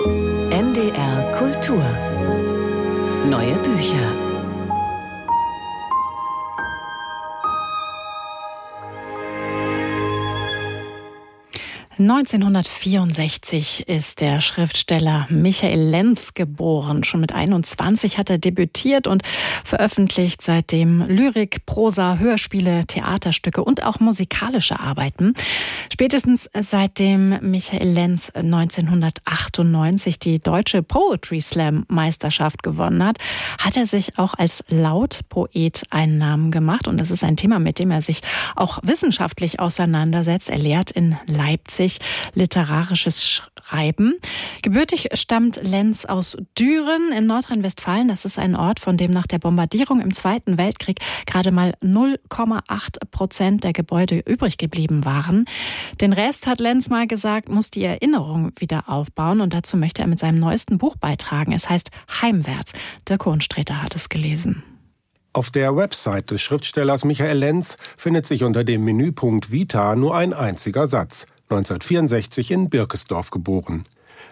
NDR Kultur. Neue Bücher. 1964 ist der Schriftsteller Michael Lenz geboren. Schon mit 21 hat er debütiert und veröffentlicht seitdem Lyrik, Prosa, Hörspiele, Theaterstücke und auch musikalische Arbeiten. Spätestens seitdem Michael Lenz 1998 die deutsche Poetry Slam Meisterschaft gewonnen hat, hat er sich auch als Lautpoet einen Namen gemacht. Und das ist ein Thema, mit dem er sich auch wissenschaftlich auseinandersetzt. Er lehrt in Leipzig nämlich literarisches Schreiben. Gebürtig stammt Lenz aus Düren in Nordrhein-Westfalen. Das ist ein Ort, von dem nach der Bombardierung im Zweiten Weltkrieg gerade mal 0,8 Prozent der Gebäude übrig geblieben waren. Den Rest, hat Lenz mal gesagt, muss die Erinnerung wieder aufbauen. Und dazu möchte er mit seinem neuesten Buch beitragen. Es heißt Heimwärts. Dirk Hohenstreter hat es gelesen. Auf der Website des Schriftstellers Michael Lenz findet sich unter dem Menüpunkt Vita nur ein einziger Satz. 1964 in Birkesdorf geboren.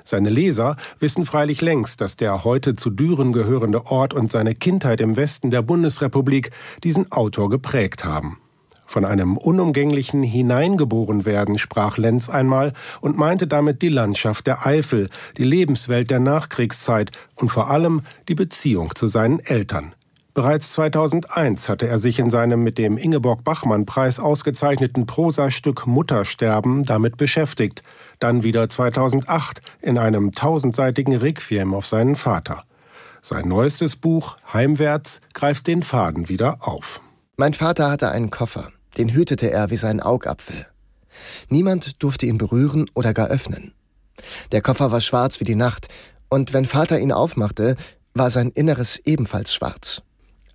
Seine Leser wissen freilich längst, dass der heute zu Düren gehörende Ort und seine Kindheit im Westen der Bundesrepublik diesen Autor geprägt haben. Von einem unumgänglichen Hineingeborenwerden sprach Lenz einmal und meinte damit die Landschaft der Eifel, die Lebenswelt der Nachkriegszeit und vor allem die Beziehung zu seinen Eltern. Bereits 2001 hatte er sich in seinem mit dem Ingeborg-Bachmann-Preis ausgezeichneten Prosastück Muttersterben damit beschäftigt, dann wieder 2008 in einem tausendseitigen Requiem auf seinen Vater. Sein neuestes Buch Heimwärts greift den Faden wieder auf. Mein Vater hatte einen Koffer, den hütete er wie seinen Augapfel. Niemand durfte ihn berühren oder gar öffnen. Der Koffer war schwarz wie die Nacht, und wenn Vater ihn aufmachte, war sein Inneres ebenfalls schwarz.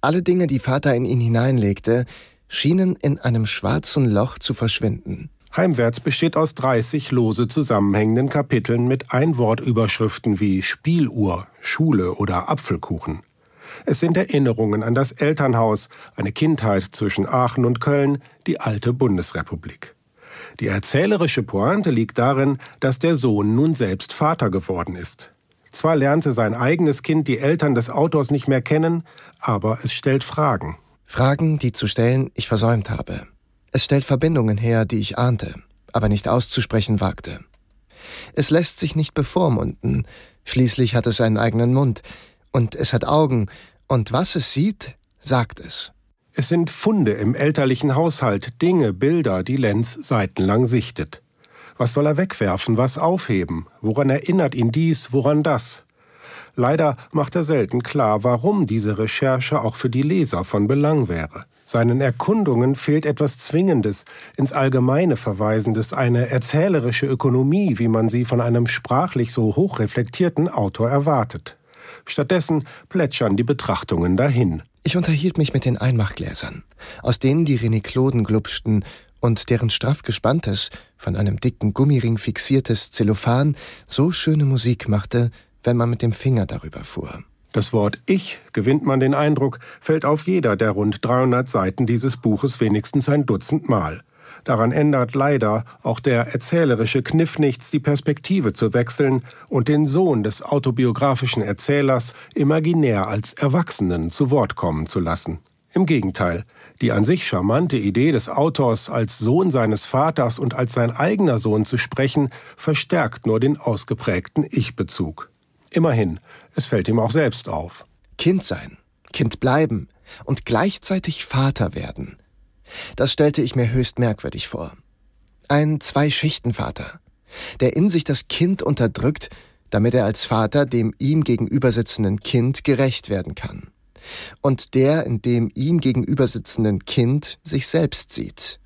Alle Dinge, die Vater in ihn hineinlegte, schienen in einem schwarzen Loch zu verschwinden. Heimwärts besteht aus 30 lose zusammenhängenden Kapiteln mit Einwortüberschriften wie Spieluhr, Schule oder Apfelkuchen. Es sind Erinnerungen an das Elternhaus, eine Kindheit zwischen Aachen und Köln, die alte Bundesrepublik. Die erzählerische Pointe liegt darin, dass der Sohn nun selbst Vater geworden ist. Zwar lernte sein eigenes Kind die Eltern des Autors nicht mehr kennen, aber es stellt Fragen. Fragen, die zu stellen ich versäumt habe. Es stellt Verbindungen her, die ich ahnte, aber nicht auszusprechen wagte. Es lässt sich nicht bevormunden, schließlich hat es einen eigenen Mund, und es hat Augen, und was es sieht, sagt es. Es sind Funde im elterlichen Haushalt, Dinge, Bilder, die Lenz seitenlang sichtet. Was soll er wegwerfen, was aufheben? Woran erinnert ihn dies, woran das? Leider macht er selten klar, warum diese Recherche auch für die Leser von Belang wäre. Seinen Erkundungen fehlt etwas Zwingendes, ins Allgemeine Verweisendes, eine erzählerische Ökonomie, wie man sie von einem sprachlich so hochreflektierten Autor erwartet. Stattdessen plätschern die Betrachtungen dahin. Ich unterhielt mich mit den Einmachgläsern, aus denen die Renikloden glupschten und deren straff gespanntes, von einem dicken Gummiring fixiertes Zellophan so schöne Musik machte, wenn man mit dem Finger darüber fuhr. Das Wort Ich, gewinnt man den Eindruck, fällt auf jeder der rund 300 Seiten dieses Buches wenigstens ein Dutzend Mal. Daran ändert leider auch der erzählerische Kniff nichts, die Perspektive zu wechseln und den Sohn des autobiografischen Erzählers imaginär als Erwachsenen zu Wort kommen zu lassen. Im Gegenteil, die an sich charmante Idee des Autors, als Sohn seines Vaters und als sein eigener Sohn zu sprechen, verstärkt nur den ausgeprägten Ich-Bezug. Immerhin, es fällt ihm auch selbst auf. Kind sein, Kind bleiben und gleichzeitig Vater werden. Das stellte ich mir höchst merkwürdig vor. Ein Zwei-Schichten-Vater, der in sich das Kind unterdrückt, damit er als Vater dem ihm gegenüber sitzenden Kind gerecht werden kann und der in dem ihm gegenüber sitzenden Kind sich selbst sieht.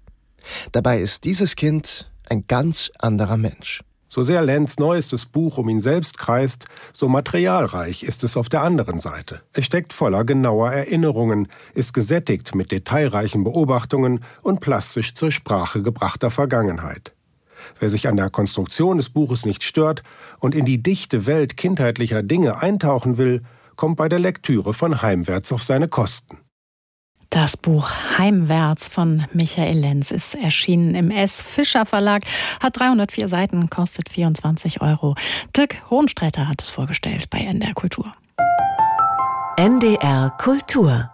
Dabei ist dieses Kind ein ganz anderer Mensch. So sehr Lenz neuestes Buch um ihn selbst kreist, so materialreich ist es auf der anderen Seite. Es steckt voller genauer Erinnerungen, ist gesättigt mit detailreichen Beobachtungen und plastisch zur Sprache gebrachter Vergangenheit. Wer sich an der Konstruktion des Buches nicht stört und in die dichte Welt kindheitlicher Dinge eintauchen will, kommt bei der Lektüre von Heimwärts auf seine Kosten. Das Buch Heimwärts von Michael Lenz ist erschienen im S. Fischer Verlag, hat 304 Seiten, kostet 24 Euro. Dirk Hohenstreiter hat es vorgestellt bei NDR Kultur. NDR Kultur